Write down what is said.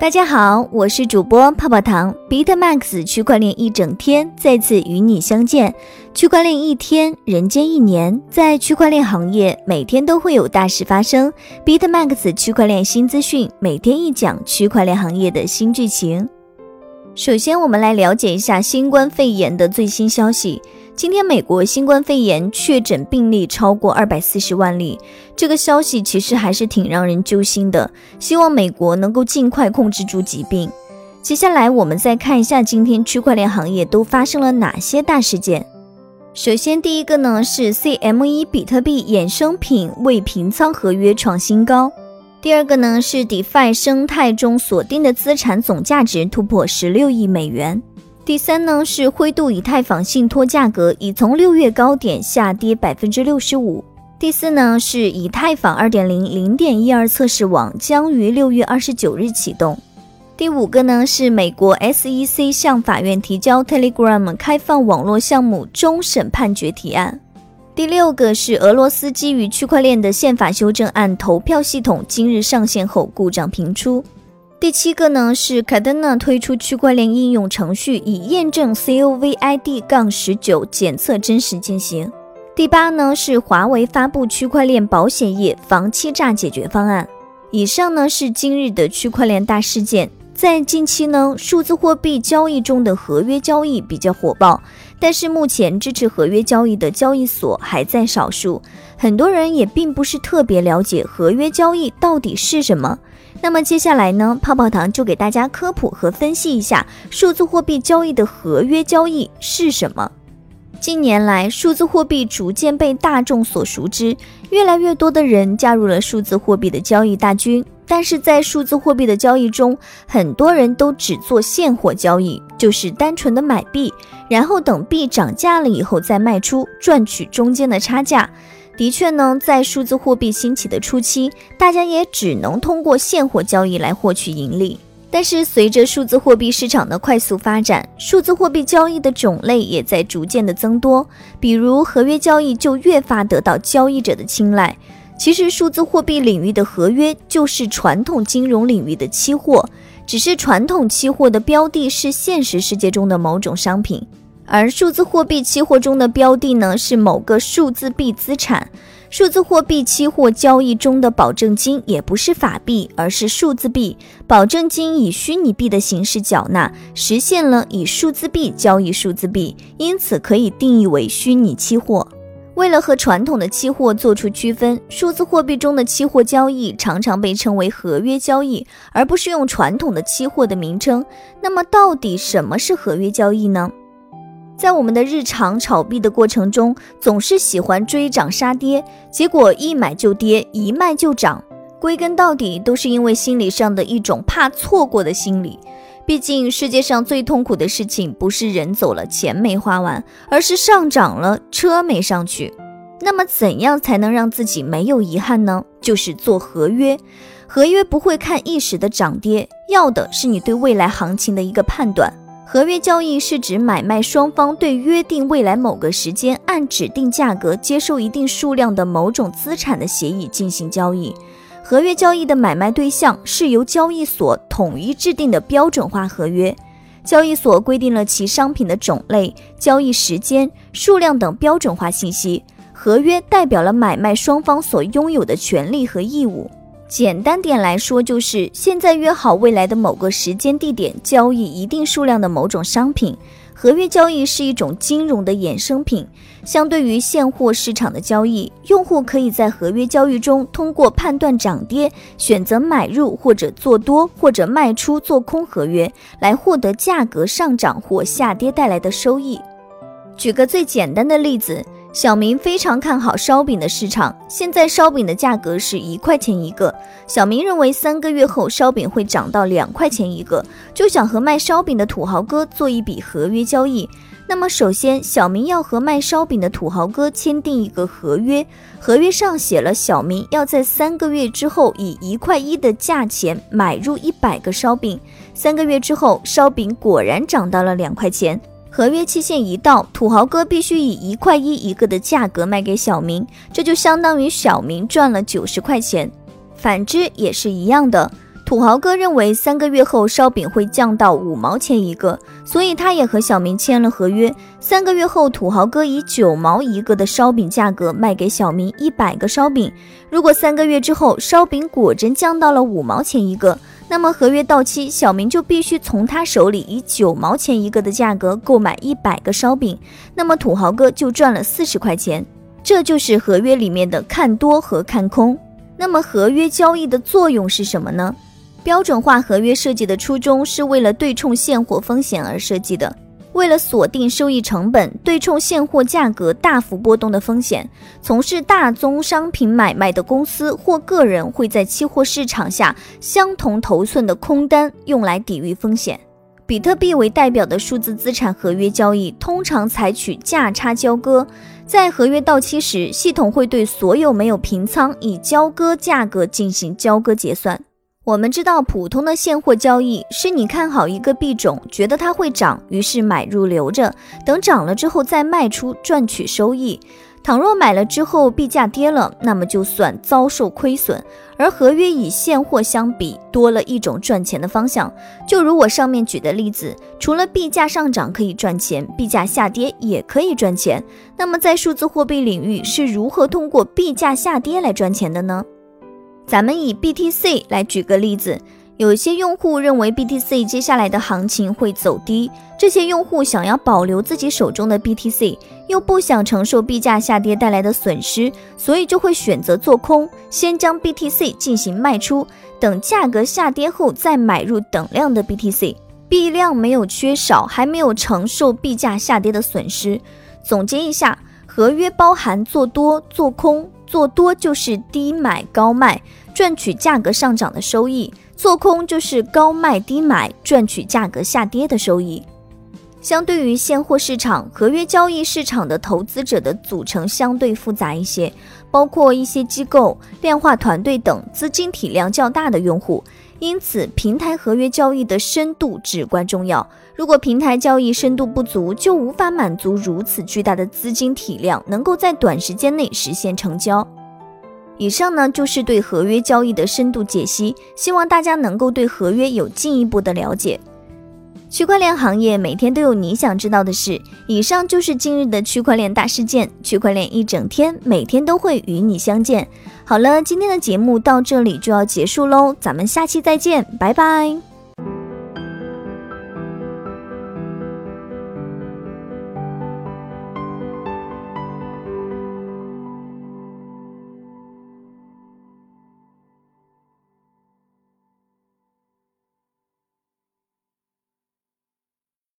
大家好，我是主播泡泡糖，BitMax 区块链一整天再次与你相见。区块链一天，人间一年，在区块链行业，每天都会有大事发生。BitMax 区块链新资讯，每天一讲区块链行业的新剧情。首先，我们来了解一下新冠肺炎的最新消息。今天，美国新冠肺炎确诊病例超过二百四十万例，这个消息其实还是挺让人揪心的。希望美国能够尽快控制住疾病。接下来，我们再看一下今天区块链行业都发生了哪些大事件。首先，第一个呢是 CME 比特币衍生品未平仓合约创新高。第二个呢是 DeFi 生态中锁定的资产总价值突破十六亿美元。第三呢是灰度以太坊信托价格已从六月高点下跌百分之六十五。第四呢是以太坊二点零零点一二测试网将于六月二十九日启动。第五个呢是美国 SEC 向法院提交 Telegram 开放网络项目终审判决提案。第六个是俄罗斯基于区块链的宪法修正案投票系统今日上线后故障频出。第七个呢是 Cardano 推出区块链应用程序，以验证 COVID- 杠十九检测真实进行。第八呢是华为发布区块链保险业防欺诈解决方案。以上呢是今日的区块链大事件。在近期呢，数字货币交易中的合约交易比较火爆，但是目前支持合约交易的交易所还在少数，很多人也并不是特别了解合约交易到底是什么。那么接下来呢，泡泡糖就给大家科普和分析一下数字货币交易的合约交易是什么。近年来，数字货币逐渐被大众所熟知，越来越多的人加入了数字货币的交易大军。但是在数字货币的交易中，很多人都只做现货交易，就是单纯的买币，然后等币涨价了以后再卖出，赚取中间的差价。的确呢，在数字货币兴起的初期，大家也只能通过现货交易来获取盈利。但是随着数字货币市场的快速发展，数字货币交易的种类也在逐渐的增多，比如合约交易就越发得到交易者的青睐。其实，数字货币领域的合约就是传统金融领域的期货，只是传统期货的标的是现实世界中的某种商品。而数字货币期货中的标的呢，是某个数字币资产。数字货币期货交易中的保证金也不是法币，而是数字币。保证金以虚拟币的形式缴纳，实现了以数字币交易数字币，因此可以定义为虚拟期货。为了和传统的期货做出区分，数字货币中的期货交易常常被称为合约交易，而不是用传统的期货的名称。那么，到底什么是合约交易呢？在我们的日常炒币的过程中，总是喜欢追涨杀跌，结果一买就跌，一卖就涨。归根到底，都是因为心理上的一种怕错过的心理。毕竟，世界上最痛苦的事情不是人走了钱没花完，而是上涨了车没上去。那么，怎样才能让自己没有遗憾呢？就是做合约。合约不会看一时的涨跌，要的是你对未来行情的一个判断。合约交易是指买卖双方对约定未来某个时间按指定价格接受一定数量的某种资产的协议进行交易。合约交易的买卖对象是由交易所统一制定的标准化合约。交易所规定了其商品的种类、交易时间、数量等标准化信息。合约代表了买卖双方所拥有的权利和义务。简单点来说，就是现在约好未来的某个时间地点交易一定数量的某种商品。合约交易是一种金融的衍生品，相对于现货市场的交易，用户可以在合约交易中通过判断涨跌，选择买入或者做多或者卖出做空合约，来获得价格上涨或下跌带来的收益。举个最简单的例子。小明非常看好烧饼的市场，现在烧饼的价格是一块钱一个。小明认为三个月后烧饼会涨到两块钱一个，就想和卖烧饼的土豪哥做一笔合约交易。那么，首先小明要和卖烧饼的土豪哥签订一个合约，合约上写了小明要在三个月之后以一块一的价钱买入一百个烧饼，三个月之后烧饼果然涨到了两块钱。合约期限一到，土豪哥必须以一块一一个的价格卖给小明，这就相当于小明赚了九十块钱。反之也是一样的，土豪哥认为三个月后烧饼会降到五毛钱一个，所以他也和小明签了合约。三个月后，土豪哥以九毛一个的烧饼价格卖给小明一百个烧饼。如果三个月之后烧饼果真降到了五毛钱一个，那么合约到期，小明就必须从他手里以九毛钱一个的价格购买一百个烧饼，那么土豪哥就赚了四十块钱。这就是合约里面的看多和看空。那么合约交易的作用是什么呢？标准化合约设计的初衷是为了对冲现货风险而设计的，为了锁定收益成本，对冲现货价格大幅波动的风险。从事大宗商品买卖的公司或个人会在期货市场下相同头寸的空单，用来抵御风险。比特币为代表的数字资产合约交易通常采取价差交割，在合约到期时，系统会对所有没有平仓以交割价格进行交割结算。我们知道，普通的现货交易是你看好一个币种，觉得它会涨，于是买入留着，等涨了之后再卖出赚取收益。倘若买了之后币价跌了，那么就算遭受亏损。而合约与现货相比，多了一种赚钱的方向。就如我上面举的例子，除了币价上涨可以赚钱，币价下跌也可以赚钱。那么在数字货币领域是如何通过币价下跌来赚钱的呢？咱们以 BTC 来举个例子，有些用户认为 BTC 接下来的行情会走低，这些用户想要保留自己手中的 BTC，又不想承受币价下跌带来的损失，所以就会选择做空，先将 BTC 进行卖出，等价格下跌后再买入等量的 BTC，币量没有缺少，还没有承受币价下跌的损失。总结一下，合约包含做多、做空，做多就是低买高卖。赚取价格上涨的收益，做空就是高卖低买，赚取价格下跌的收益。相对于现货市场，合约交易市场的投资者的组成相对复杂一些，包括一些机构、量化团队等资金体量较大的用户，因此平台合约交易的深度至关重要。如果平台交易深度不足，就无法满足如此巨大的资金体量，能够在短时间内实现成交。以上呢就是对合约交易的深度解析，希望大家能够对合约有进一步的了解。区块链行业每天都有你想知道的事，以上就是今日的区块链大事件。区块链一整天，每天都会与你相见。好了，今天的节目到这里就要结束喽，咱们下期再见，拜拜。